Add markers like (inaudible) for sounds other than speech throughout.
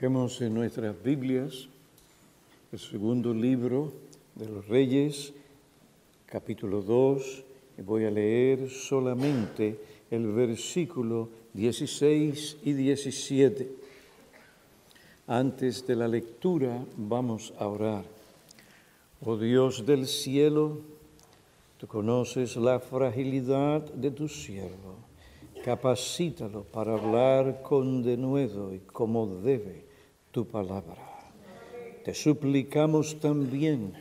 Busquemos en nuestras Biblias el segundo libro de los Reyes, capítulo 2, y voy a leer solamente el versículo 16 y 17. Antes de la lectura vamos a orar. Oh Dios del cielo, tú conoces la fragilidad de tu siervo. Capacítalo para hablar con denuedo y como debe tu palabra. Te suplicamos también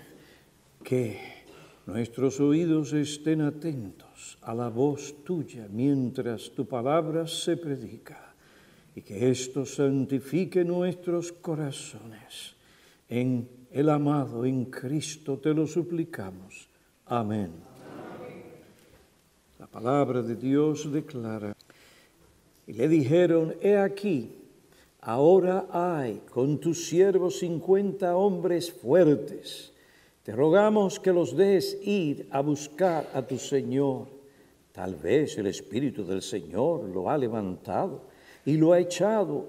que nuestros oídos estén atentos a la voz tuya mientras tu palabra se predica y que esto santifique nuestros corazones. En el amado, en Cristo te lo suplicamos. Amén. La palabra de Dios declara, y le dijeron, he aquí, Ahora hay con tus siervos cincuenta hombres fuertes. Te rogamos que los des ir a buscar a tu Señor. Tal vez el Espíritu del Señor lo ha levantado y lo ha echado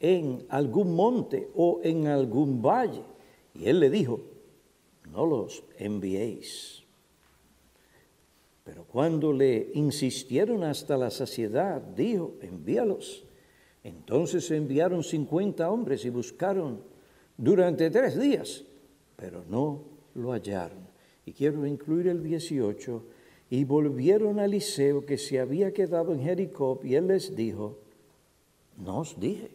en algún monte o en algún valle. Y él le dijo, no los enviéis. Pero cuando le insistieron hasta la saciedad, dijo, envíalos. Entonces enviaron 50 hombres y buscaron durante tres días, pero no lo hallaron. Y quiero incluir el 18. Y volvieron a Eliseo que se había quedado en Jericó y él les dijo, no os dije,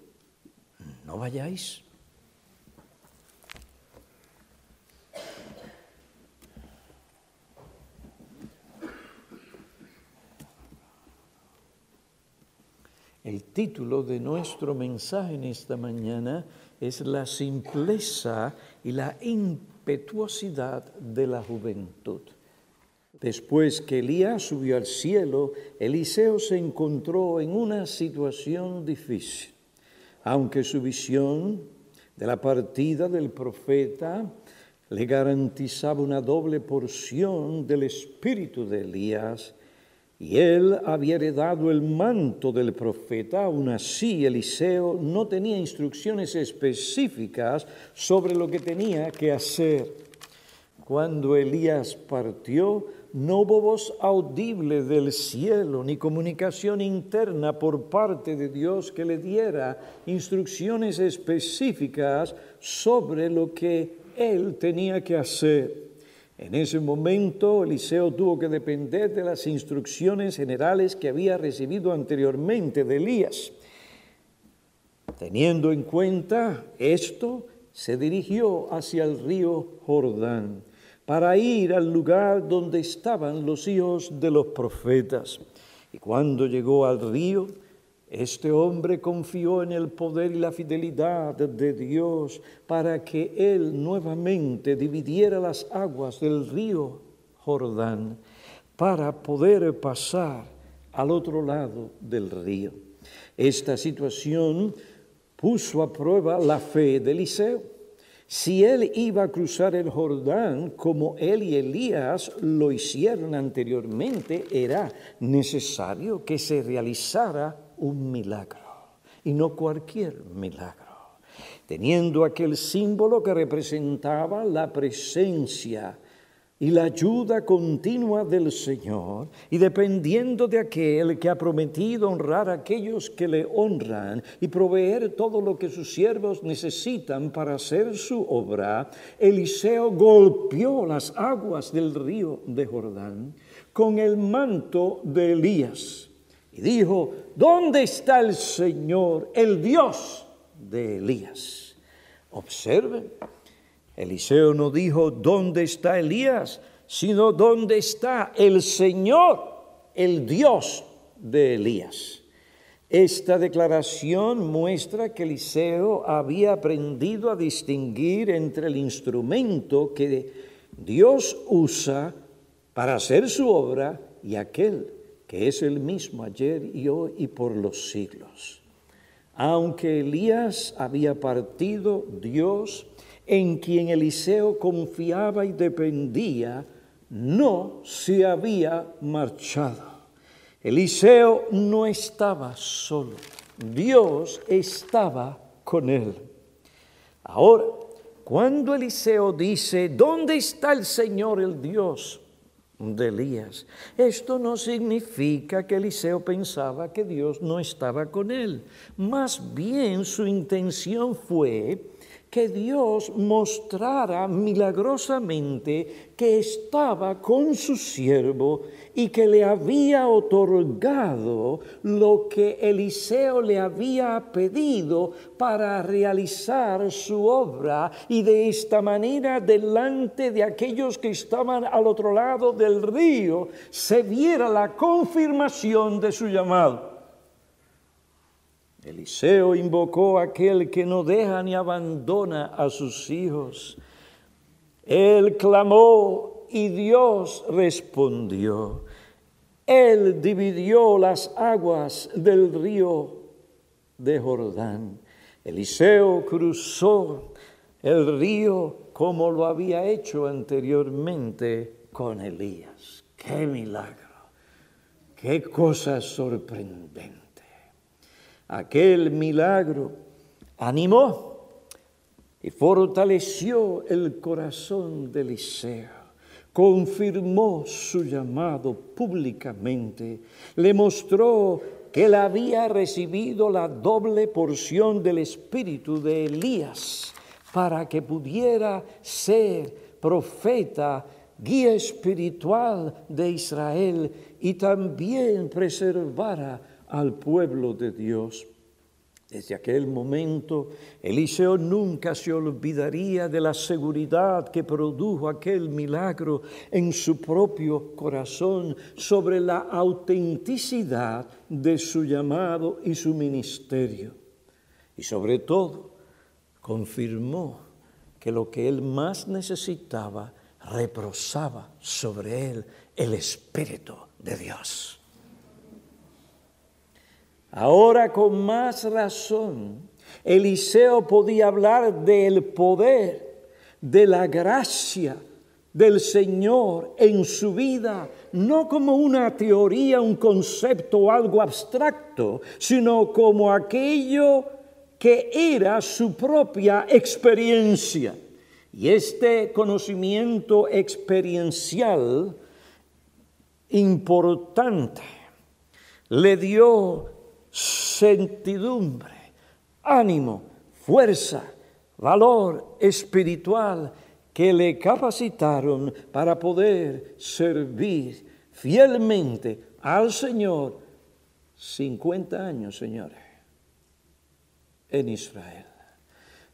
no vayáis. El título de nuestro mensaje en esta mañana es La simpleza y la impetuosidad de la juventud. Después que Elías subió al cielo, Eliseo se encontró en una situación difícil. Aunque su visión de la partida del profeta le garantizaba una doble porción del espíritu de Elías, y él había heredado el manto del profeta, aún así Eliseo no tenía instrucciones específicas sobre lo que tenía que hacer. Cuando Elías partió, no hubo voz audible del cielo ni comunicación interna por parte de Dios que le diera instrucciones específicas sobre lo que él tenía que hacer. En ese momento Eliseo tuvo que depender de las instrucciones generales que había recibido anteriormente de Elías. Teniendo en cuenta esto, se dirigió hacia el río Jordán para ir al lugar donde estaban los hijos de los profetas. Y cuando llegó al río, este hombre confió en el poder y la fidelidad de Dios para que él nuevamente dividiera las aguas del río Jordán para poder pasar al otro lado del río. Esta situación puso a prueba la fe de Eliseo. Si él iba a cruzar el Jordán como él y Elías lo hicieron anteriormente, era necesario que se realizara un milagro y no cualquier milagro, teniendo aquel símbolo que representaba la presencia y la ayuda continua del Señor, y dependiendo de aquel que ha prometido honrar a aquellos que le honran y proveer todo lo que sus siervos necesitan para hacer su obra, Eliseo golpeó las aguas del río de Jordán con el manto de Elías y dijo, ¿dónde está el Señor, el Dios de Elías? Observen, Eliseo no dijo, ¿dónde está Elías? sino ¿dónde está el Señor, el Dios de Elías? Esta declaración muestra que Eliseo había aprendido a distinguir entre el instrumento que Dios usa para hacer su obra y aquel que es el mismo ayer y hoy y por los siglos. Aunque Elías había partido, Dios, en quien Eliseo confiaba y dependía, no se había marchado. Eliseo no estaba solo, Dios estaba con él. Ahora, cuando Eliseo dice, ¿dónde está el Señor, el Dios de Elías? Esto no significa que Eliseo pensaba que Dios no estaba con él. Más bien su intención fue que Dios mostrara milagrosamente que estaba con su siervo y que le había otorgado lo que Eliseo le había pedido para realizar su obra y de esta manera delante de aquellos que estaban al otro lado del río se viera la confirmación de su llamado. Eliseo invocó a aquel que no deja ni abandona a sus hijos. Él clamó y Dios respondió. Él dividió las aguas del río de Jordán. Eliseo cruzó el río como lo había hecho anteriormente con Elías. ¡Qué milagro! ¡Qué cosa sorprendente! Aquel milagro animó y fortaleció el corazón de Eliseo, confirmó su llamado públicamente, le mostró que él había recibido la doble porción del espíritu de Elías para que pudiera ser profeta, guía espiritual de Israel y también preservara al pueblo de Dios. Desde aquel momento, Eliseo nunca se olvidaría de la seguridad que produjo aquel milagro en su propio corazón sobre la autenticidad de su llamado y su ministerio. Y sobre todo, confirmó que lo que él más necesitaba reprosaba sobre él el Espíritu de Dios. Ahora con más razón, Eliseo podía hablar del poder, de la gracia del Señor en su vida, no como una teoría, un concepto o algo abstracto, sino como aquello que era su propia experiencia. Y este conocimiento experiencial importante le dio sentidumbre, ánimo, fuerza, valor espiritual que le capacitaron para poder servir fielmente al Señor 50 años, señores, en Israel.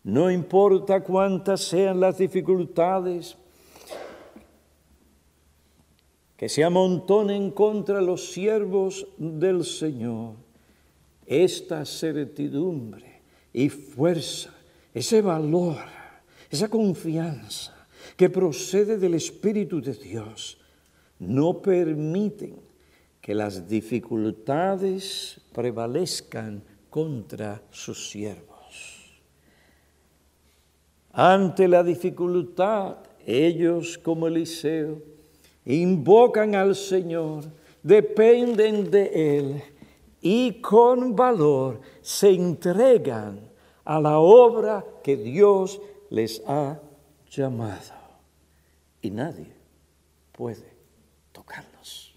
No importa cuántas sean las dificultades que se amontonen contra los siervos del Señor, esta certidumbre y fuerza, ese valor, esa confianza que procede del Espíritu de Dios, no permiten que las dificultades prevalezcan contra sus siervos. Ante la dificultad, ellos como Eliseo invocan al Señor, dependen de Él y con valor se entregan a la obra que Dios les ha llamado. Y nadie puede tocarlos.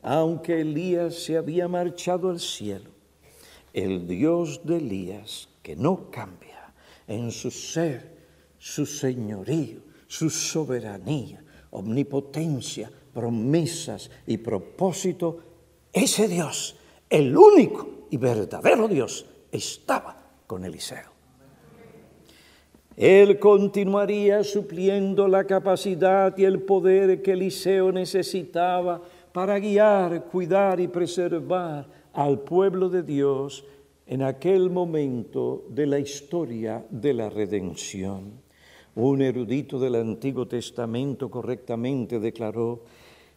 Aunque Elías se había marchado al cielo, el Dios de Elías, que no cambia en su ser, su señorío, su soberanía, omnipotencia, promesas y propósito, ese Dios, el único y verdadero Dios, estaba con Eliseo. Él continuaría supliendo la capacidad y el poder que Eliseo necesitaba para guiar, cuidar y preservar al pueblo de Dios en aquel momento de la historia de la redención. Un erudito del Antiguo Testamento correctamente declaró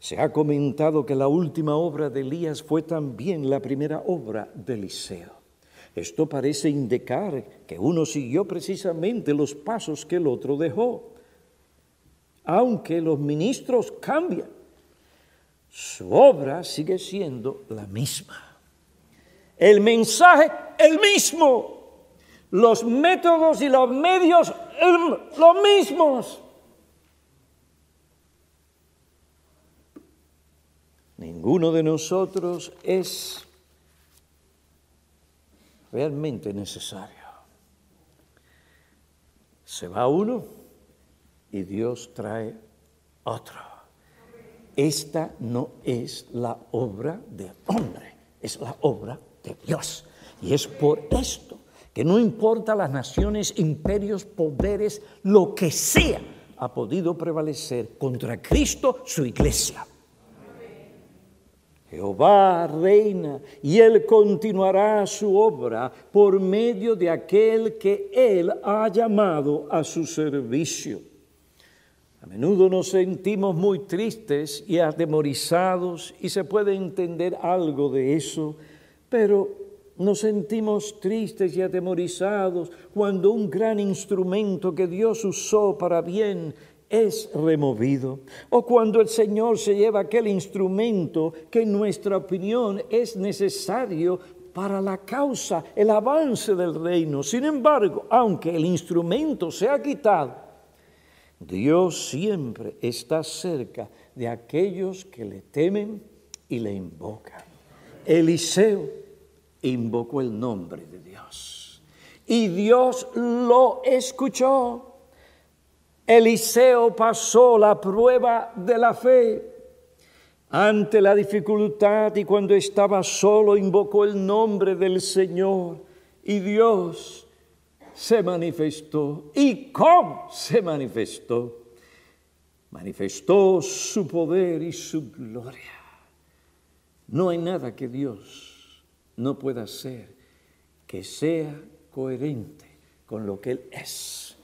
se ha comentado que la última obra de Elías fue también la primera obra de Eliseo. Esto parece indicar que uno siguió precisamente los pasos que el otro dejó. Aunque los ministros cambian, su obra sigue siendo la misma. El mensaje, el mismo. Los métodos y los medios, los mismos. Ninguno de nosotros es realmente necesario. Se va uno y Dios trae otro. Esta no es la obra del hombre, es la obra de Dios. Y es por esto que no importa las naciones, imperios, poderes, lo que sea, ha podido prevalecer contra Cristo, su iglesia. Jehová reina y Él continuará su obra por medio de aquel que Él ha llamado a su servicio. A menudo nos sentimos muy tristes y atemorizados y se puede entender algo de eso, pero nos sentimos tristes y atemorizados cuando un gran instrumento que Dios usó para bien es removido, o cuando el Señor se lleva aquel instrumento que en nuestra opinión es necesario para la causa, el avance del reino. Sin embargo, aunque el instrumento sea quitado, Dios siempre está cerca de aquellos que le temen y le invocan. Eliseo invocó el nombre de Dios y Dios lo escuchó. Eliseo pasó la prueba de la fe. Ante la dificultad y cuando estaba solo invocó el nombre del Señor y Dios se manifestó. ¿Y cómo se manifestó? Manifestó su poder y su gloria. No hay nada que Dios no pueda hacer que sea coherente con lo que Él es.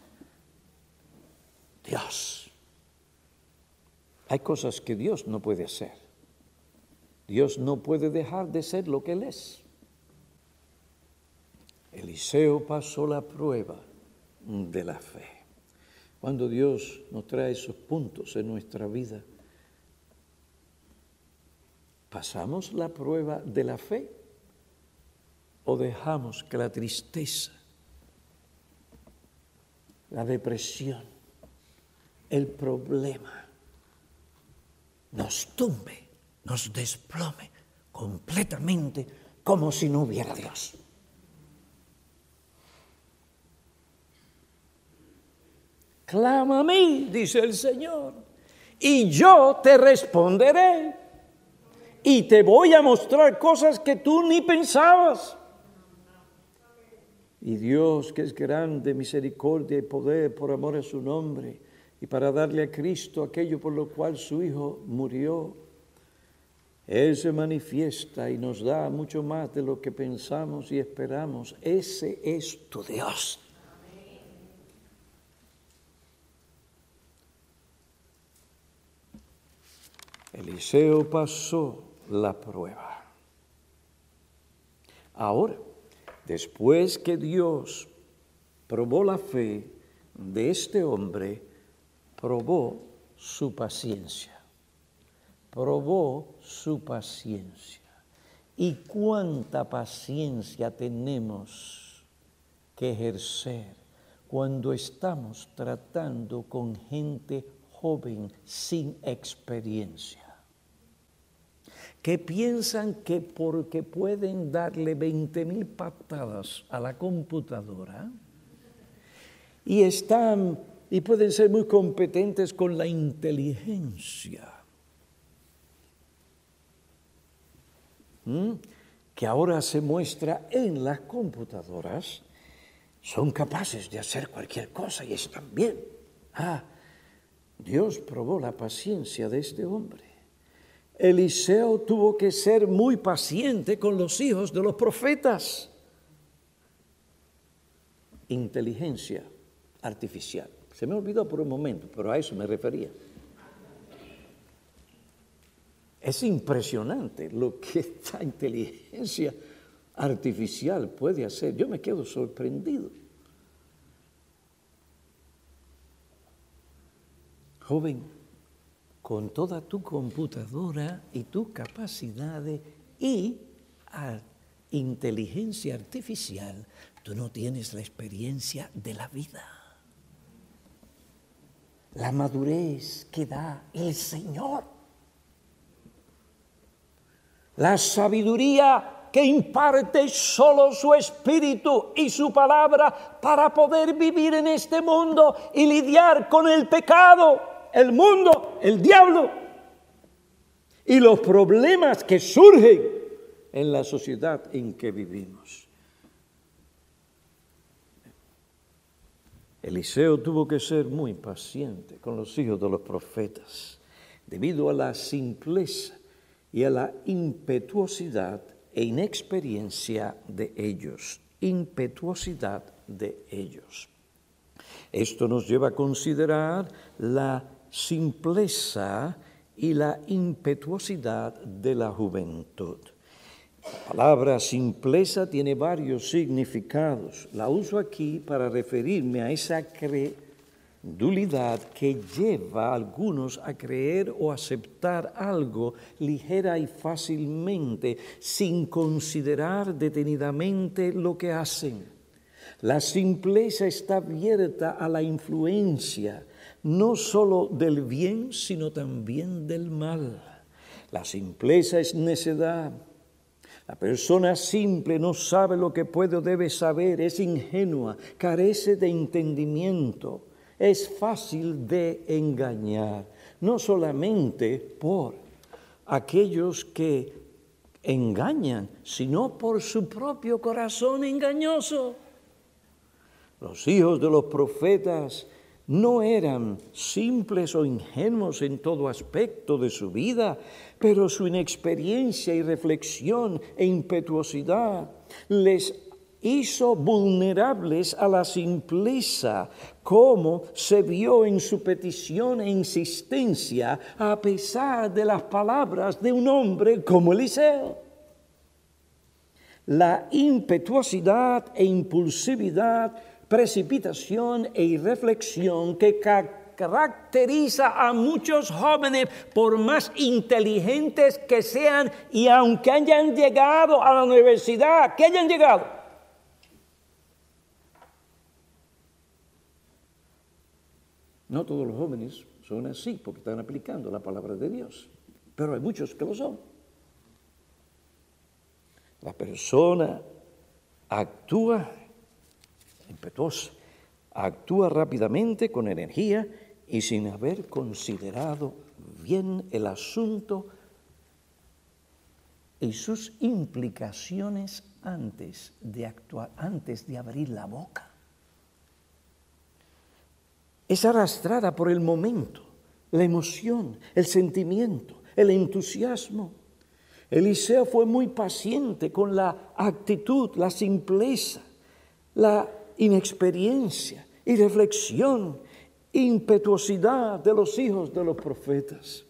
Dios. Hay cosas que Dios no puede hacer. Dios no puede dejar de ser lo que Él es. Eliseo pasó la prueba de la fe. Cuando Dios nos trae esos puntos en nuestra vida, ¿pasamos la prueba de la fe o dejamos que la tristeza, la depresión, el problema nos tumbe, nos desplome completamente como si no hubiera Dios. Clama a mí, dice el Señor, y yo te responderé. Y te voy a mostrar cosas que tú ni pensabas. Y Dios, que es grande, misericordia y poder por amor a su nombre, y para darle a Cristo aquello por lo cual su Hijo murió. Él se manifiesta y nos da mucho más de lo que pensamos y esperamos. Ese es tu Dios. Eliseo pasó la prueba. Ahora, después que Dios probó la fe de este hombre, probó su paciencia, probó su paciencia. ¿Y cuánta paciencia tenemos que ejercer cuando estamos tratando con gente joven sin experiencia? que piensan que porque pueden darle 20 mil patadas a la computadora y están y pueden ser muy competentes con la inteligencia. que ahora se muestra en las computadoras, son capaces de hacer cualquier cosa y están bien. Ah, Dios probó la paciencia de este hombre. Eliseo tuvo que ser muy paciente con los hijos de los profetas. Inteligencia artificial. Se me olvidó por un momento, pero a eso me refería. Es impresionante lo que esta inteligencia artificial puede hacer. Yo me quedo sorprendido. Joven, con toda tu computadora y tus capacidades y inteligencia artificial, tú no tienes la experiencia de la vida. La madurez que da el Señor. La sabiduría que imparte solo su espíritu y su palabra para poder vivir en este mundo y lidiar con el pecado, el mundo, el diablo y los problemas que surgen en la sociedad en que vivimos. Eliseo tuvo que ser muy paciente con los hijos de los profetas debido a la simpleza y a la impetuosidad e inexperiencia de ellos, impetuosidad de ellos. Esto nos lleva a considerar la simpleza y la impetuosidad de la juventud. La palabra simpleza tiene varios significados. La uso aquí para referirme a esa creencia dulidad que lleva a algunos a creer o aceptar algo ligera y fácilmente sin considerar detenidamente lo que hacen. La simpleza está abierta a la influencia no sólo del bien, sino también del mal. La simpleza es necedad. La persona simple no sabe lo que puede o debe saber, es ingenua, carece de entendimiento es fácil de engañar, no solamente por aquellos que engañan, sino por su propio corazón engañoso. Los hijos de los profetas no eran simples o ingenuos en todo aspecto de su vida, pero su inexperiencia y reflexión e impetuosidad les hizo vulnerables a la simpleza, como se vio en su petición e insistencia, a pesar de las palabras de un hombre como Eliseo. La impetuosidad e impulsividad, precipitación e irreflexión que caracteriza a muchos jóvenes, por más inteligentes que sean y aunque hayan llegado a la universidad, que hayan llegado, No todos los jóvenes son así porque están aplicando la palabra de Dios, pero hay muchos que lo son. La persona actúa impetuosa, actúa rápidamente, con energía y sin haber considerado bien el asunto y sus implicaciones antes de actuar, antes de abrir la boca es arrastrada por el momento, la emoción, el sentimiento, el entusiasmo. Eliseo fue muy paciente con la actitud, la simpleza, la inexperiencia y reflexión, impetuosidad de los hijos de los profetas.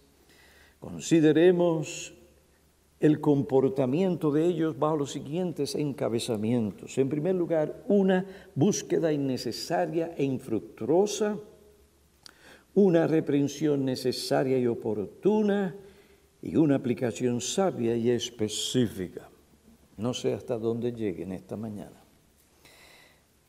Consideremos el comportamiento de ellos bajo los siguientes encabezamientos. En primer lugar, una búsqueda innecesaria e infructuosa, una reprensión necesaria y oportuna y una aplicación sabia y específica. No sé hasta dónde lleguen esta mañana.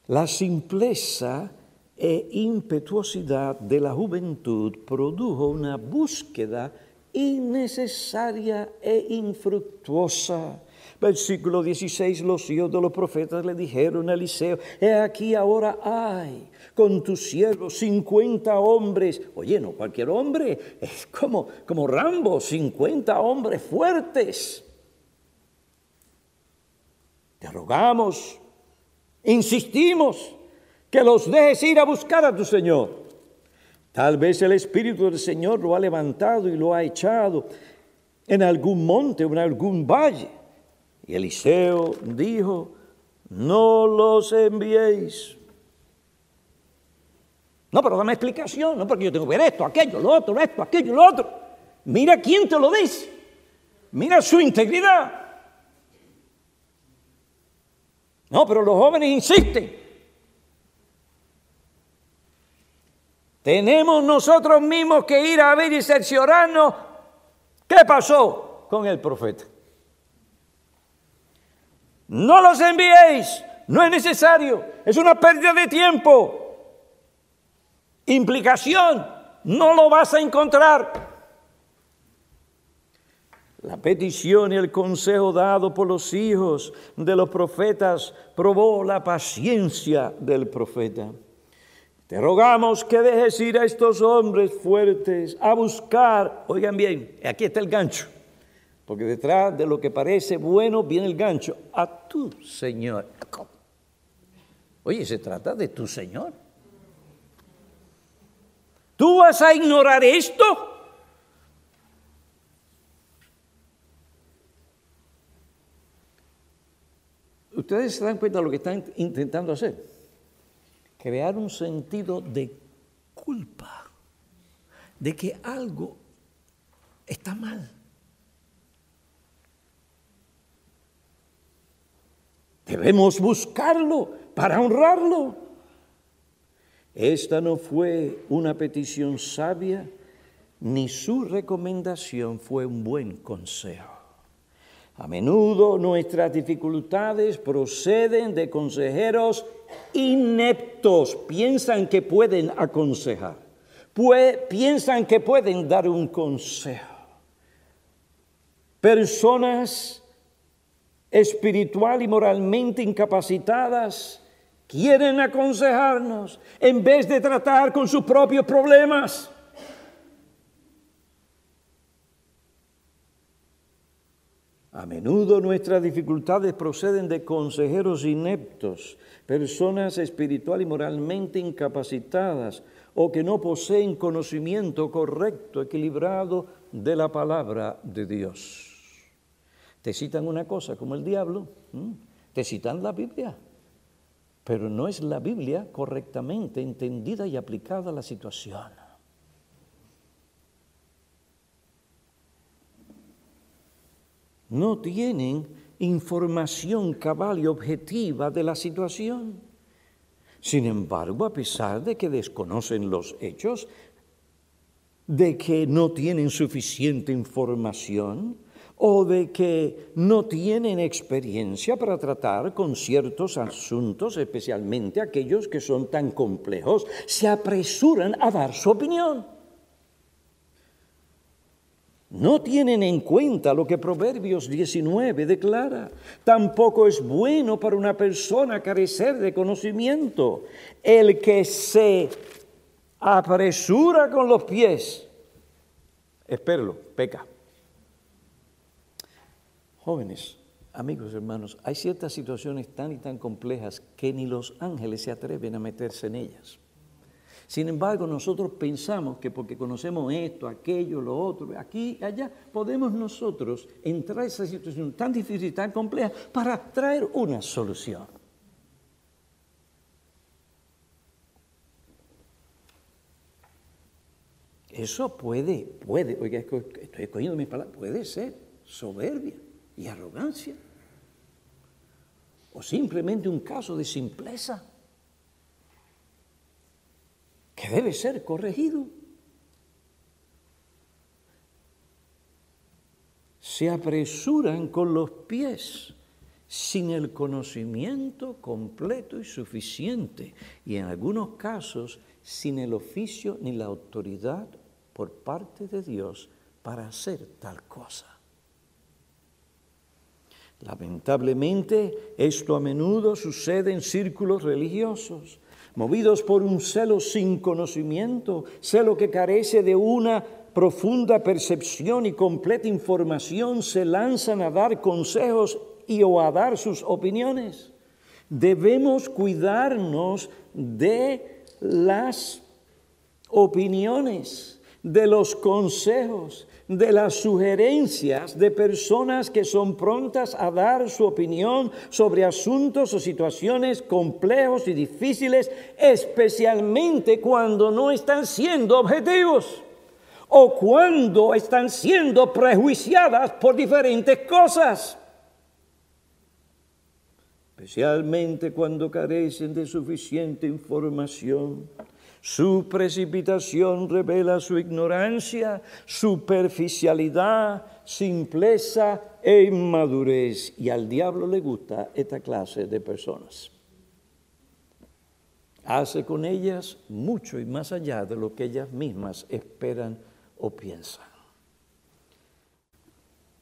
La simpleza e impetuosidad de la juventud produjo una búsqueda innecesaria e infructuosa. Versículo 16, los hijos de los profetas le dijeron a Eliseo, he aquí ahora hay con tus siervos 50 hombres, oye, no cualquier hombre, es como, como Rambo, 50 hombres fuertes. Te rogamos, insistimos, que los dejes ir a buscar a tu Señor. Tal vez el Espíritu del Señor lo ha levantado y lo ha echado en algún monte o en algún valle. Y Eliseo dijo, no los enviéis. No, pero dame explicación, no porque yo tengo que ver esto, aquello, lo otro, esto, aquello, lo otro. Mira quién te lo dice. Mira su integridad. No, pero los jóvenes insisten. Tenemos nosotros mismos que ir a ver y cerciorarnos qué pasó con el profeta. no los enviéis, no es necesario, es una pérdida de tiempo. Implicación, no lo vas a encontrar. La petición y el consejo dado por los hijos de los profetas probó la paciencia del profeta. Te rogamos que dejes ir a estos hombres fuertes a buscar, oigan bien, aquí está el gancho, porque detrás de lo que parece bueno viene el gancho, a tu Señor. Oye, se trata de tu Señor. ¿Tú vas a ignorar esto? Ustedes se dan cuenta de lo que están intentando hacer. Crear un sentido de culpa, de que algo está mal. Debemos buscarlo para honrarlo. Esta no fue una petición sabia, ni su recomendación fue un buen consejo. A menudo nuestras dificultades proceden de consejeros ineptos, piensan que pueden aconsejar, piensan que pueden dar un consejo. Personas espiritual y moralmente incapacitadas quieren aconsejarnos en vez de tratar con sus propios problemas. A menudo nuestras dificultades proceden de consejeros ineptos, personas espiritual y moralmente incapacitadas o que no poseen conocimiento correcto, equilibrado de la palabra de Dios. Te citan una cosa como el diablo, te citan la Biblia, pero no es la Biblia correctamente entendida y aplicada a la situación. No tienen información cabal y objetiva de la situación. Sin embargo, a pesar de que desconocen los hechos, de que no tienen suficiente información, o de que no tienen experiencia para tratar con ciertos asuntos, especialmente aquellos que son tan complejos, se apresuran a dar su opinión. No tienen en cuenta lo que Proverbios 19 declara. Tampoco es bueno para una persona carecer de conocimiento. El que se apresura con los pies, espéralo, peca. Jóvenes, amigos, hermanos, hay ciertas situaciones tan y tan complejas que ni los ángeles se atreven a meterse en ellas. Sin embargo, nosotros pensamos que porque conocemos esto, aquello, lo otro, aquí, allá, podemos nosotros entrar a esa situación tan difícil y tan compleja para traer una solución. Eso puede, puede, estoy escogiendo mis palabras, puede ser soberbia y arrogancia. O simplemente un caso de simpleza que debe ser corregido. Se apresuran con los pies sin el conocimiento completo y suficiente y en algunos casos sin el oficio ni la autoridad por parte de Dios para hacer tal cosa. Lamentablemente, esto a menudo sucede en círculos religiosos, movidos por un celo sin conocimiento, celo que carece de una profunda percepción y completa información, se lanzan a dar consejos y o a dar sus opiniones. Debemos cuidarnos de las opiniones, de los consejos, de las sugerencias de personas que son prontas a dar su opinión sobre asuntos o situaciones complejos y difíciles, especialmente cuando no están siendo objetivos o cuando están siendo prejuiciadas por diferentes cosas, especialmente cuando carecen de suficiente información Su precipitación revela su ignorancia, superficialidad, simpleza e inmadurez. Y al diablo le gusta esta clase de personas. Hace con ellas mucho y más allá de lo que ellas mismas esperan o piensan.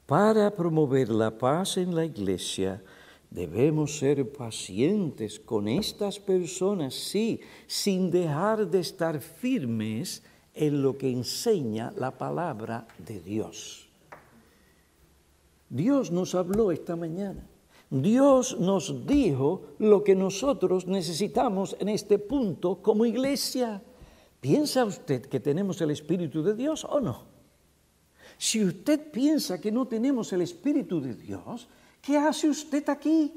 Para promover la paz en la iglesia, Debemos ser pacientes con estas personas, sí, sin dejar de estar firmes en lo que enseña la palabra de Dios. Dios nos habló esta mañana. Dios nos dijo lo que nosotros necesitamos en este punto como iglesia. ¿Piensa usted que tenemos el Espíritu de Dios o no? Si usted piensa que no tenemos el Espíritu de Dios, ¿Qué hace usted aquí?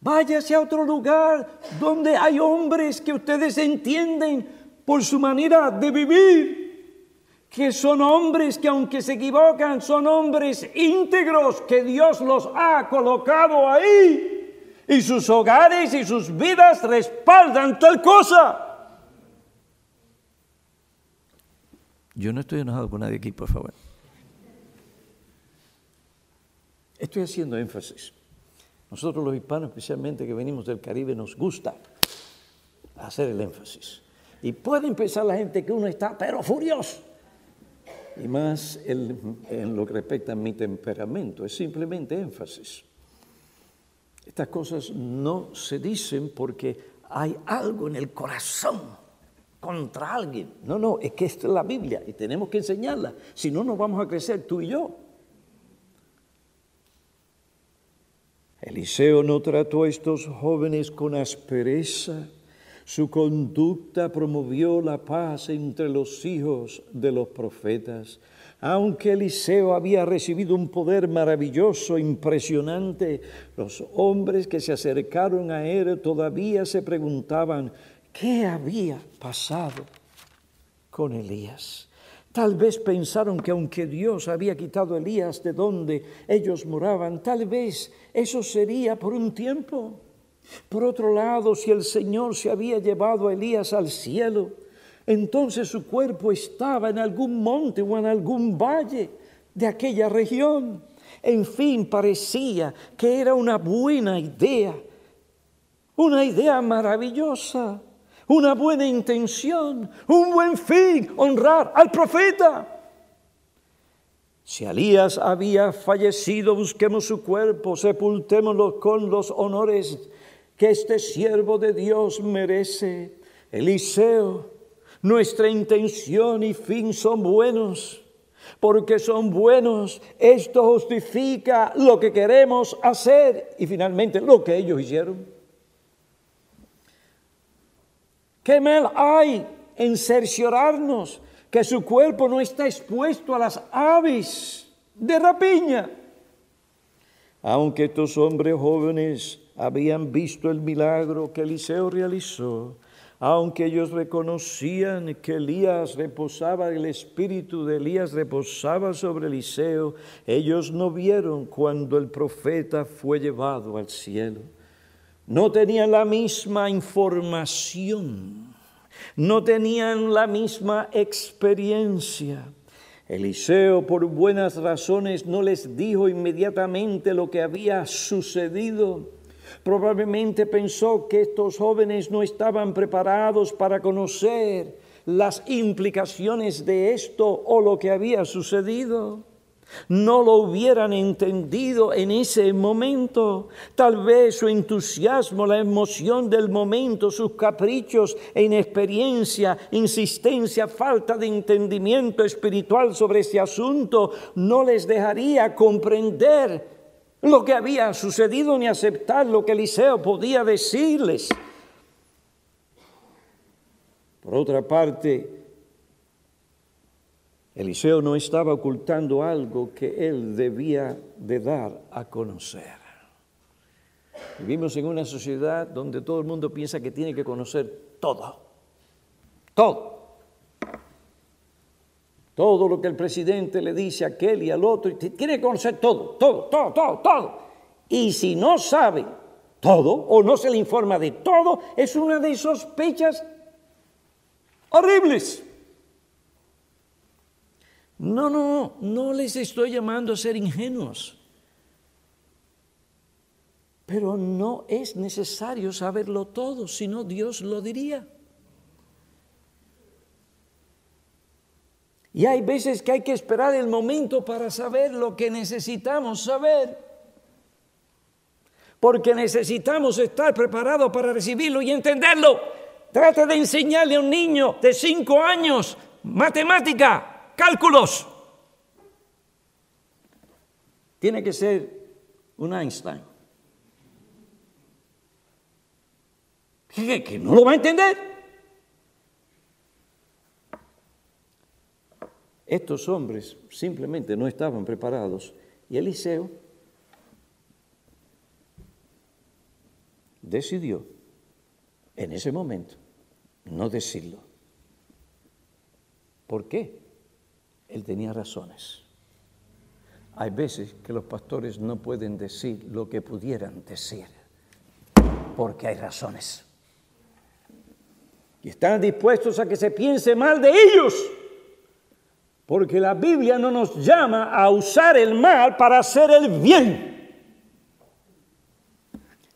Váyase a otro lugar donde hay hombres que ustedes entienden por su manera de vivir, que son hombres que aunque se equivocan, son hombres íntegros, que Dios los ha colocado ahí y sus hogares y sus vidas respaldan tal cosa. Yo no estoy enojado con nadie aquí, por favor. Estoy haciendo énfasis. Nosotros los hispanos, especialmente que venimos del Caribe, nos gusta hacer el énfasis. Y puede empezar la gente que uno está, pero furioso. Y más en lo que respecta a mi temperamento, es simplemente énfasis. Estas cosas no se dicen porque hay algo en el corazón contra alguien. No, no, es que esta es la Biblia y tenemos que enseñarla. Si no, nos vamos a crecer tú y yo. Eliseo no trató a estos jóvenes con aspereza. Su conducta promovió la paz entre los hijos de los profetas. Aunque Eliseo había recibido un poder maravilloso, impresionante, los hombres que se acercaron a él todavía se preguntaban, ¿Qué había pasado con Elías? Tal vez pensaron que aunque Dios había quitado a Elías de donde ellos moraban, tal vez eso sería por un tiempo. Por otro lado, si el Señor se había llevado a Elías al cielo, entonces su cuerpo estaba en algún monte o en algún valle de aquella región. En fin, parecía que era una buena idea, una idea maravillosa una buena intención, un buen fin, honrar al profeta. Si Elías había fallecido, busquemos su cuerpo, sepultémoslo con los honores que este siervo de Dios merece. Eliseo, nuestra intención y fin son buenos, porque son buenos. Esto justifica lo que queremos hacer y finalmente lo que ellos hicieron. ¿Qué mal hay en cerciorarnos que su cuerpo no está expuesto a las aves de rapiña? Aunque estos hombres jóvenes habían visto el milagro que Eliseo realizó, aunque ellos reconocían que Elías reposaba, el espíritu de Elías reposaba sobre Eliseo, ellos no vieron cuando el profeta fue llevado al cielo no tenían la misma información, no tenían la misma experiencia. Eliseo, por buenas razones, no les dijo inmediatamente lo que había sucedido. Probablemente pensó que estos jóvenes no estaban preparados para conocer las implicaciones de esto o lo que había sucedido no lo hubieran entendido en ese momento. Tal vez su entusiasmo, la emoción del momento, sus caprichos e inexperiencia, insistencia, falta de entendimiento espiritual sobre ese asunto no les dejaría comprender lo que había sucedido ni aceptar lo que Eliseo podía decirles. Por otra parte, Eliseo no estaba ocultando algo que él debía de dar a conocer. Vivimos en una sociedad donde todo el mundo piensa que tiene que conocer todo, todo. Todo lo que el presidente le dice a aquel y al otro, tiene que conocer todo, todo, todo, todo, todo. Y si no sabe todo o no se le informa de todo, es una de sospechas horribles. No, no, no les estoy llamando a ser ingenuos. Pero no es necesario saberlo todo, sino Dios lo diría. Y hay veces que hay que esperar el momento para saber lo que necesitamos saber. Porque necesitamos estar preparados para recibirlo y entenderlo. Trate de enseñarle a un niño de cinco años matemática, cálculos. Tiene que ser un Einstein. que no lo va a entender. Estos hombres simplemente no estaban preparados y Eliseo decidió en ese momento no decirlo. ¿Por qué? Él tenía razones. Hay veces que los pastores no pueden decir lo que pudieran decir porque hay razones. Y están dispuestos a que se piense mal de ellos porque la Biblia no nos llama a usar el mal para hacer el bien.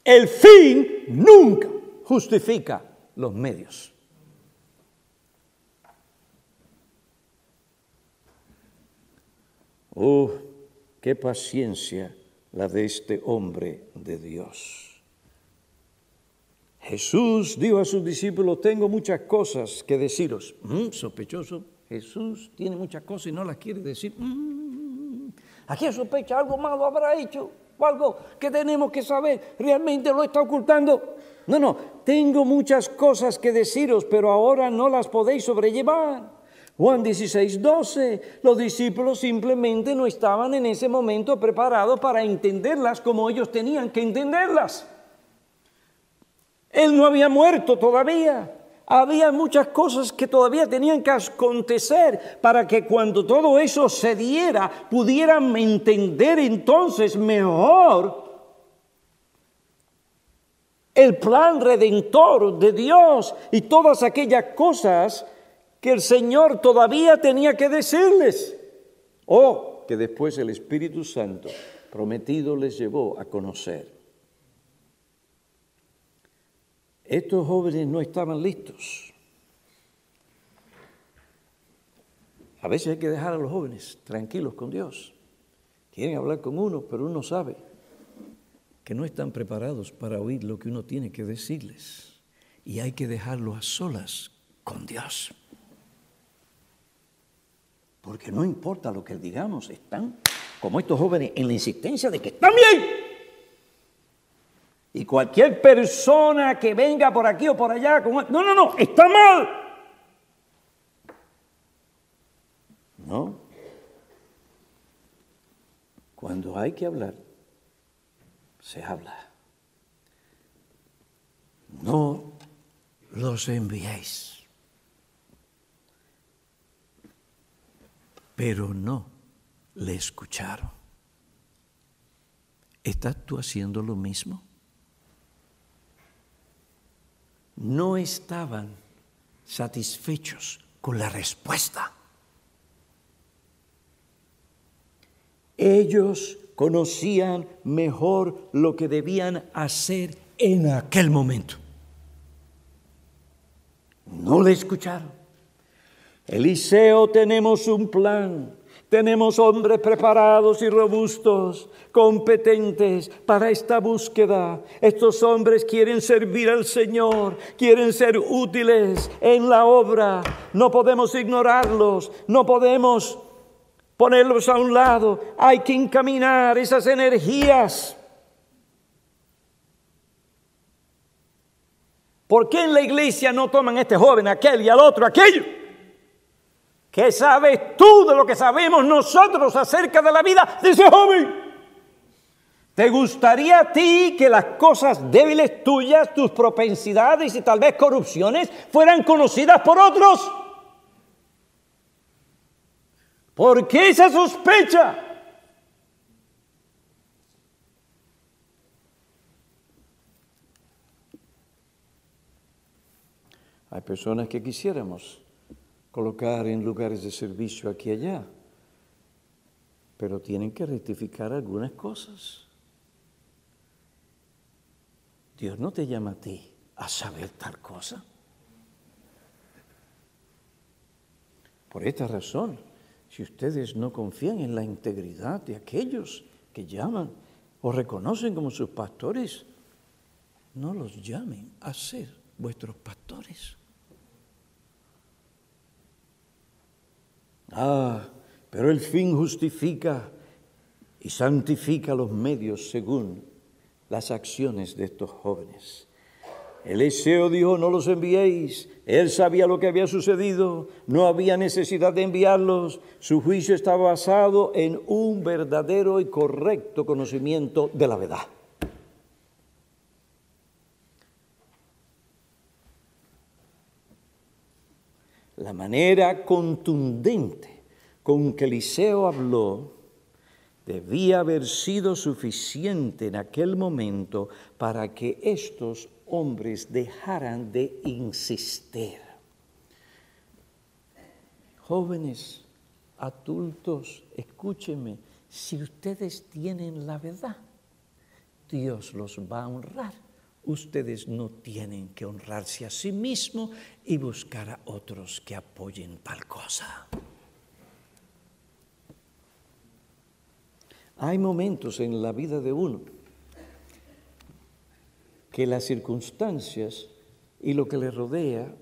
El fin nunca justifica los medios. Oh, qué paciencia la de este hombre de Dios. Jesús dijo a sus discípulos, tengo muchas cosas que deciros. Mm, sospechoso. Jesús tiene muchas cosas y no las quiere decir. Mm, aquí sospecha algo malo habrá hecho o algo que tenemos que saber. Realmente lo está ocultando. No, no, tengo muchas cosas que deciros, pero ahora no las podéis sobrellevar. Juan 16, 12, los discípulos simplemente no estaban en ese momento preparados para entenderlas como ellos tenían que entenderlas. Él no había muerto todavía había muchas cosas que todavía tenían que acontecer para que cuando todo eso se diera pudieran entender entonces mejor el plan redentor de Dios y todas aquellas cosas que el Señor todavía tenía que decirles. O que después el Espíritu Santo prometido les llevó a conocer. Estos jóvenes no estaban listos. A veces hay que dejar a los jóvenes tranquilos con Dios. Quieren hablar con uno, pero uno sabe que no están preparados para oír lo que uno tiene que decirles. Y hay que dejarlos a solas con Dios. Porque no importa lo que digamos, están como estos jóvenes en la insistencia de que están bien. Y cualquier persona que venga por aquí o por allá, no, no, no, está mal. No. Cuando hay que hablar, se habla. No los enviéis. Pero no le escucharon. ¿Estás tú haciendo lo mismo? no estaban satisfechos con la respuesta. Ellos conocían mejor lo que debían hacer en aquel momento. No le escucharon. Eliseo, tenemos un plan. Tenemos hombres preparados y robustos, competentes para esta búsqueda. Estos hombres quieren servir al Señor, quieren ser útiles en la obra. No podemos ignorarlos, no podemos ponerlos a un lado. Hay que encaminar esas energías. ¿Por qué en la iglesia no toman a este joven, aquel y al otro, aquello? ¿Qué sabes tú de lo que sabemos nosotros acerca de la vida de ese joven? ¿Te gustaría a ti que las cosas débiles tuyas, tus propensidades y tal vez corrupciones fueran conocidas por otros? ¿Por qué esa sospecha? Hay personas que quisiéramos colocar en lugares de servicio aquí y allá, pero tienen que rectificar algunas cosas. Dios no te llama a ti a saber tal cosa. Por esta razón, si ustedes no confían en la integridad de aquellos que llaman o reconocen como sus pastores, no los llamen a ser vuestros pastores. Ah, pero el fin justifica y santifica los medios según las acciones de estos jóvenes. Eliseo dijo, no los enviéis. Él sabía lo que había sucedido, no había necesidad de enviarlos. Su juicio estaba basado en un verdadero y correcto conocimiento de la verdad. La manera contundente con que Eliseo habló debía haber sido suficiente en aquel momento para que estos hombres dejaran de insistir. Jóvenes, adultos, escúchenme, si ustedes tienen la verdad, Dios los va a honrar. Ustedes no tienen que honrarse a sí mismos y buscar a otros que apoyen tal cosa. Hay momentos en la vida de uno que las circunstancias y lo que le rodea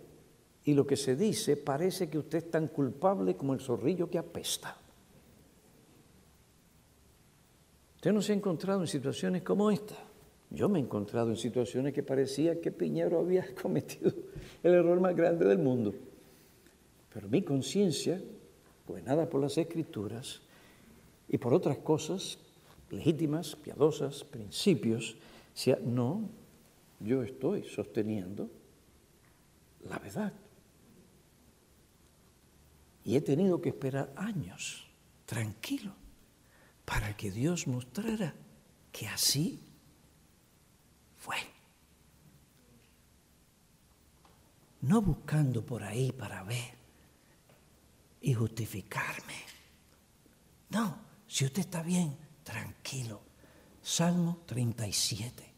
y lo que se dice parece que usted es tan culpable como el zorrillo que apesta. Usted no se ha encontrado en situaciones como esta. Yo me he encontrado en situaciones que parecía que Piñero había (laughs) cometido el error más grande del mundo. Pero mi conciencia, pues nada por las escrituras y por otras cosas legítimas, piadosas, principios, decía, no, yo estoy sosteniendo la verdad. Y he tenido que esperar años, tranquilo, para que Dios mostrara que así fue. No buscando por ahí para ver y justificarme. No, si usted está bien, tranquilo. Salmo 37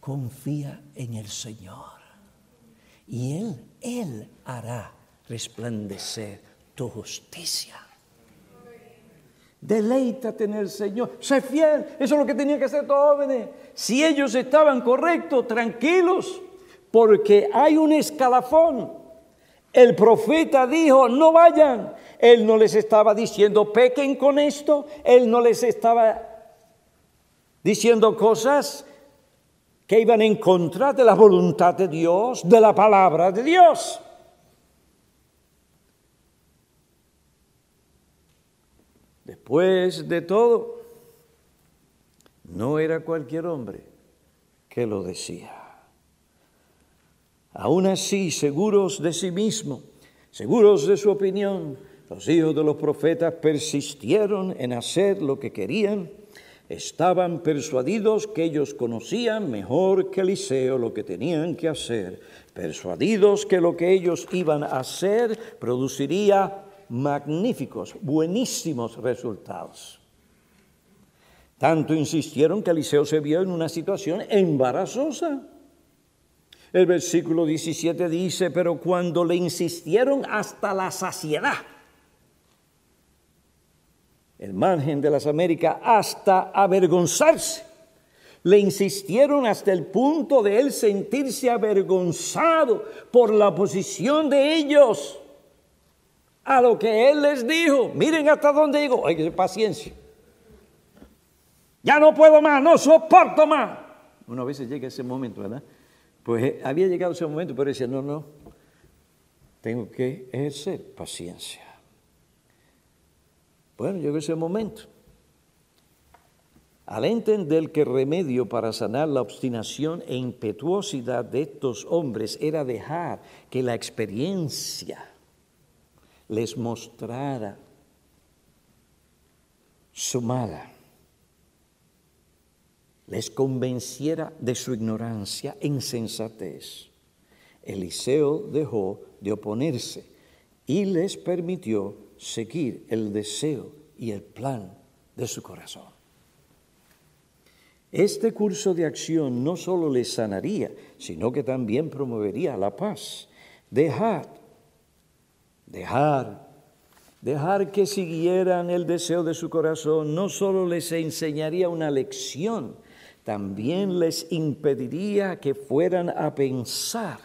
confía en el Señor. Y Él, Él hará resplandecer tu justicia. Deleítate en el Señor. Sé fiel. Eso es lo que tenía que hacer todos jóvenes. Si ellos estaban correctos, tranquilos, porque hay un escalafón. El profeta dijo, no vayan. Él no les estaba diciendo, pequen con esto. Él no les estaba diciendo cosas que iban en contra de la voluntad de Dios, de la palabra de Dios. Después de todo, no era cualquier hombre que lo decía. Aún así, seguros de sí mismo, seguros de su opinión, los hijos de los profetas persistieron en hacer lo que querían. Estaban persuadidos que ellos conocían mejor que Eliseo lo que tenían que hacer, persuadidos que lo que ellos iban a hacer produciría magníficos, buenísimos resultados. Tanto insistieron que Eliseo se vio en una situación embarazosa. El versículo 17 dice, pero cuando le insistieron hasta la saciedad, el margen de las Américas, hasta avergonzarse. Le insistieron hasta el punto de él sentirse avergonzado por la posición de ellos a lo que él les dijo. Miren hasta dónde llegó. Hay que tener paciencia. Ya no puedo más, no soporto más. Una vez llega ese momento, ¿verdad? Pues eh, había llegado ese momento, pero decía, no, no, tengo que ejercer paciencia. Bueno, llegó ese momento. Al entender que el remedio para sanar la obstinación e impetuosidad de estos hombres era dejar que la experiencia les mostrara su mala, les convenciera de su ignorancia e insensatez, Eliseo dejó de oponerse y les permitió seguir el deseo y el plan de su corazón. Este curso de acción no solo les sanaría, sino que también promovería la paz. Dejar, dejar, dejar que siguieran el deseo de su corazón no solo les enseñaría una lección, también les impediría que fueran a pensar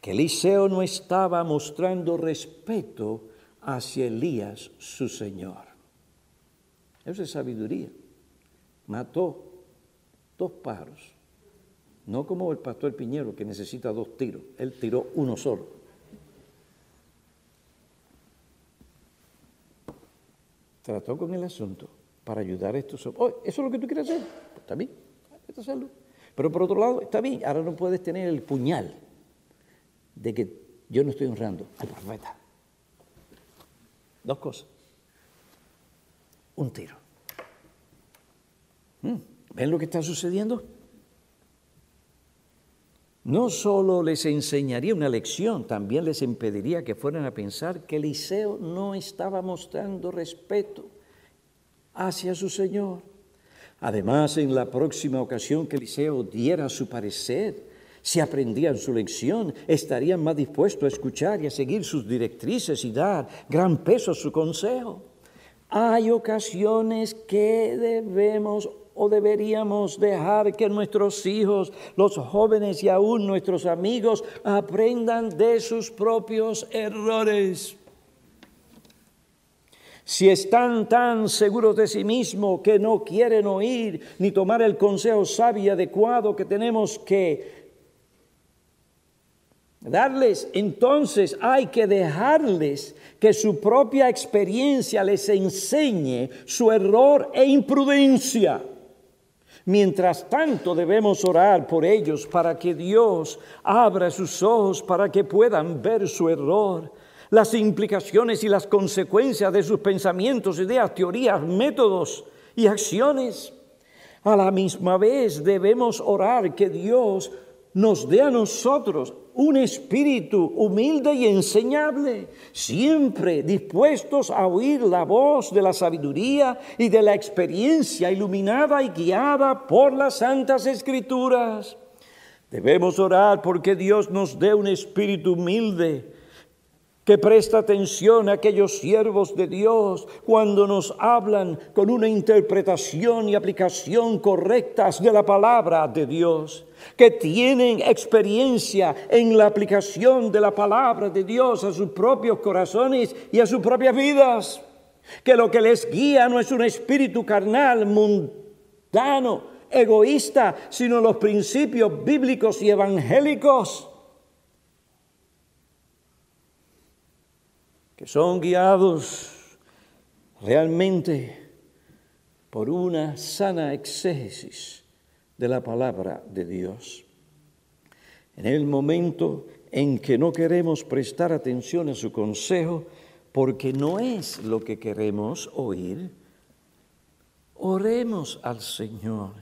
que Eliseo no estaba mostrando respeto hacia Elías, su Señor. Eso es sabiduría. Mató dos pájaros. No como el pastor Piñero que necesita dos tiros. Él tiró uno solo. Trató con el asunto para ayudar a estos. Oh, ¿Eso es lo que tú quieres hacer? Pues está bien, hacerlo. Pero por otro lado, está bien, ahora no puedes tener el puñal de que yo no estoy honrando al profeta. Dos cosas. Un tiro. ¿Mm? ¿Ven lo que está sucediendo? No solo les enseñaría una lección, también les impediría que fueran a pensar que Eliseo no estaba mostrando respeto hacia su Señor. Además, en la próxima ocasión que Eliseo diera su parecer, si aprendían su lección, estarían más dispuestos a escuchar y a seguir sus directrices y dar gran peso a su consejo. Hay ocasiones que debemos o deberíamos dejar que nuestros hijos, los jóvenes y aún nuestros amigos aprendan de sus propios errores. Si están tan seguros de sí mismos que no quieren oír ni tomar el consejo sabio y adecuado que tenemos que darles, entonces hay que dejarles que su propia experiencia les enseñe su error e imprudencia. Mientras tanto debemos orar por ellos para que Dios abra sus ojos para que puedan ver su error, las implicaciones y las consecuencias de sus pensamientos, ideas, teorías, métodos y acciones. A la misma vez debemos orar que Dios nos dé a nosotros un espíritu humilde y enseñable, siempre dispuestos a oír la voz de la sabiduría y de la experiencia iluminada y guiada por las santas escrituras. Debemos orar porque Dios nos dé un espíritu humilde que presta atención a aquellos siervos de Dios cuando nos hablan con una interpretación y aplicación correctas de la palabra de Dios, que tienen experiencia en la aplicación de la palabra de Dios a sus propios corazones y a sus propias vidas, que lo que les guía no es un espíritu carnal, mundano, egoísta, sino los principios bíblicos y evangélicos que son guiados realmente por una sana exégesis de la palabra de Dios. En el momento en que no queremos prestar atención a su consejo, porque no es lo que queremos oír, oremos al Señor,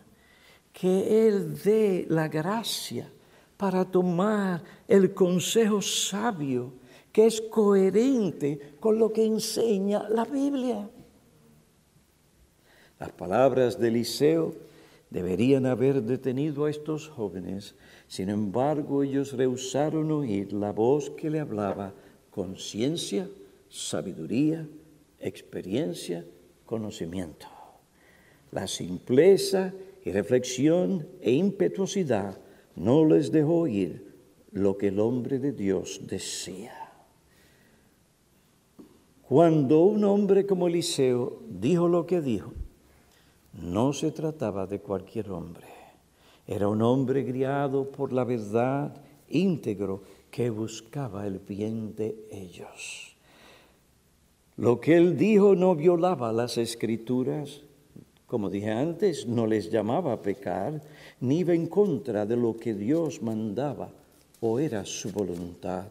que Él dé la gracia para tomar el consejo sabio que es coherente con lo que enseña la Biblia. Las palabras de Eliseo deberían haber detenido a estos jóvenes, sin embargo ellos rehusaron oír la voz que le hablaba con ciencia, sabiduría, experiencia, conocimiento. La simpleza y reflexión e impetuosidad no les dejó oír lo que el hombre de Dios desea. Cuando un hombre como Eliseo dijo lo que dijo, no se trataba de cualquier hombre. Era un hombre criado por la verdad, íntegro, que buscaba el bien de ellos. Lo que él dijo no violaba las escrituras, como dije antes, no les llamaba a pecar, ni iba en contra de lo que Dios mandaba o era su voluntad.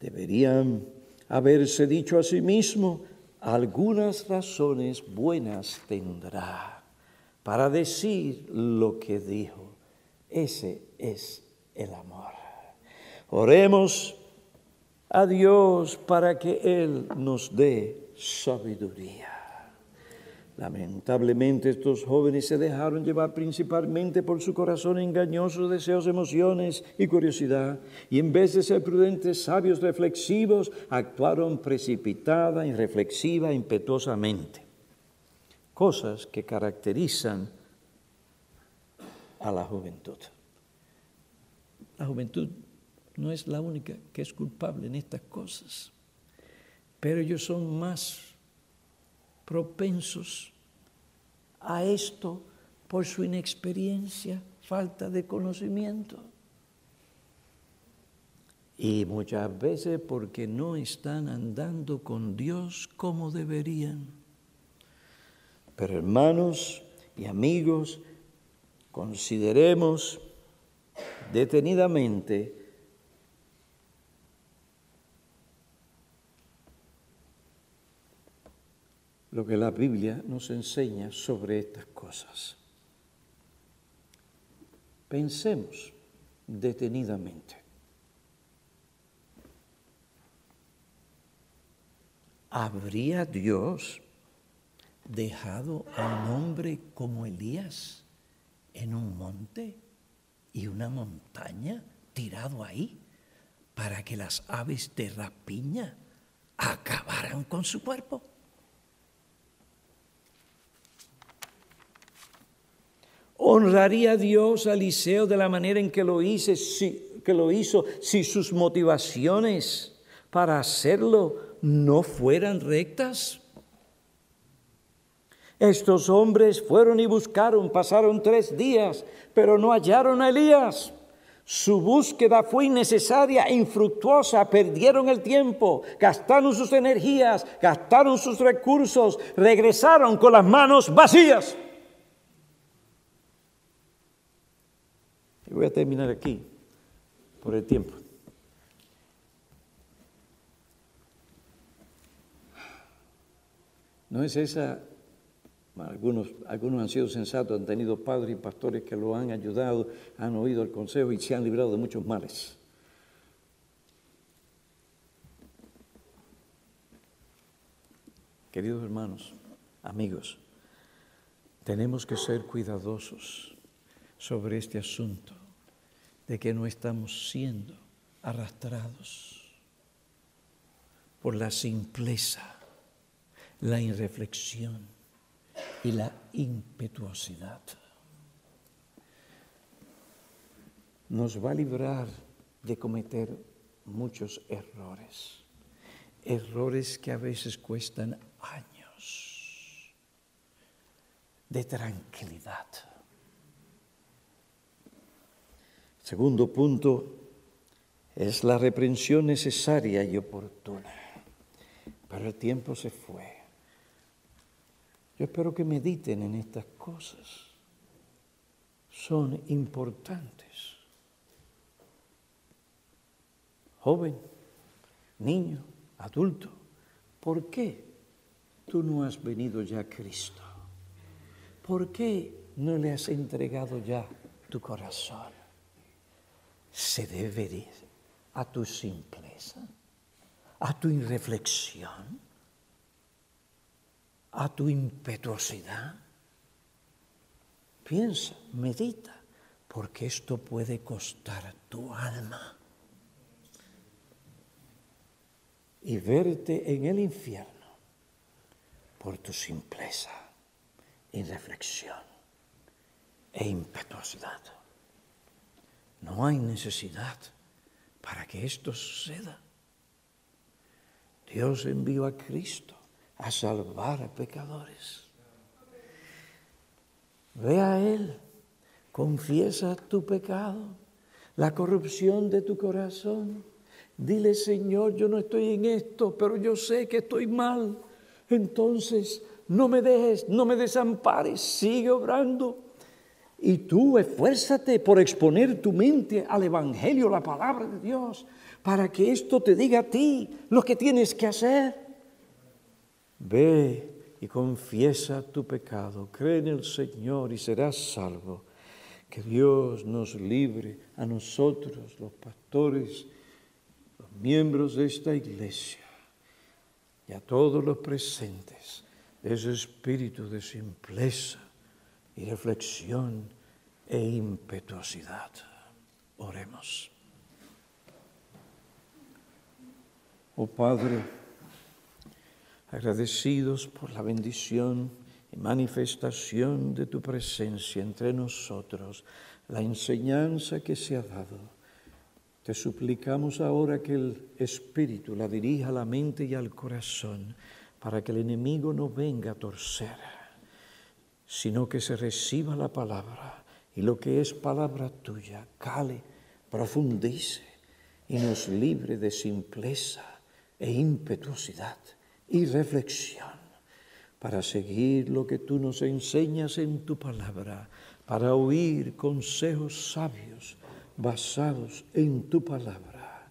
Deberían haberse dicho a sí mismo, algunas razones buenas tendrá para decir lo que dijo. Ese es el amor. Oremos a Dios para que Él nos dé sabiduría. Lamentablemente estos jóvenes se dejaron llevar principalmente por su corazón engañoso, deseos, emociones y curiosidad, y en vez de ser prudentes, sabios, reflexivos, actuaron precipitada, irreflexiva, impetuosamente. Cosas que caracterizan a la juventud. La juventud no es la única que es culpable en estas cosas, pero ellos son más propensos a esto por su inexperiencia, falta de conocimiento. Y muchas veces porque no están andando con Dios como deberían. Pero hermanos y amigos, consideremos detenidamente lo que la Biblia nos enseña sobre estas cosas. Pensemos detenidamente. ¿Habría Dios dejado a un hombre como Elías en un monte y una montaña tirado ahí para que las aves de rapiña acabaran con su cuerpo? ¿Honraría Dios a Eliseo de la manera en que lo, hice, si, que lo hizo si sus motivaciones para hacerlo no fueran rectas? Estos hombres fueron y buscaron, pasaron tres días, pero no hallaron a Elías. Su búsqueda fue innecesaria e infructuosa, perdieron el tiempo, gastaron sus energías, gastaron sus recursos, regresaron con las manos vacías. Voy a terminar aquí por el tiempo. No es esa, algunos, algunos han sido sensatos, han tenido padres y pastores que lo han ayudado, han oído el consejo y se han librado de muchos males. Queridos hermanos, amigos, tenemos que ser cuidadosos sobre este asunto de que no estamos siendo arrastrados por la simpleza, la irreflexión y la impetuosidad. Nos va a librar de cometer muchos errores, errores que a veces cuestan años de tranquilidad Segundo punto es la reprensión necesaria y oportuna. Pero el tiempo se fue. Yo espero que mediten en estas cosas. Son importantes. Joven, niño, adulto, ¿por qué tú no has venido ya a Cristo? ¿Por qué no le has entregado ya tu corazón? Se debe a tu simpleza, a tu irreflexión, a tu impetuosidad. Piensa, medita, porque esto puede costar tu alma. Y verte en el infierno por tu simpleza, irreflexión e impetuosidad. No hay necesidad para que esto suceda. Dios envió a Cristo a salvar a pecadores. Ve a Él, confiesa tu pecado, la corrupción de tu corazón. Dile, Señor, yo no estoy en esto, pero yo sé que estoy mal. Entonces, no me dejes, no me desampares, sigue obrando. Y tú esfuérzate por exponer tu mente al Evangelio, la palabra de Dios, para que esto te diga a ti lo que tienes que hacer. Ve y confiesa tu pecado, cree en el Señor y serás salvo. Que Dios nos libre a nosotros, los pastores los miembros de esta iglesia y a todos los presentes ese espíritu de simpleza y reflexión e impetuosidad. Oremos. Oh Padre, agradecidos por la bendición y manifestación de tu presencia entre nosotros, la enseñanza que se ha dado. Te suplicamos ahora que el Espíritu la dirija a la mente y al corazón para que el enemigo no venga a torcer, sino que se reciba la palabra y lo que es palabra tuya cale, profundice y nos libre de simpleza e impetuosidad y reflexión para seguir lo que tú nos enseñas en tu palabra, para oír consejos sabios basados en tu palabra.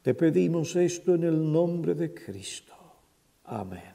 Te pedimos esto en el nombre de Cristo. Amén.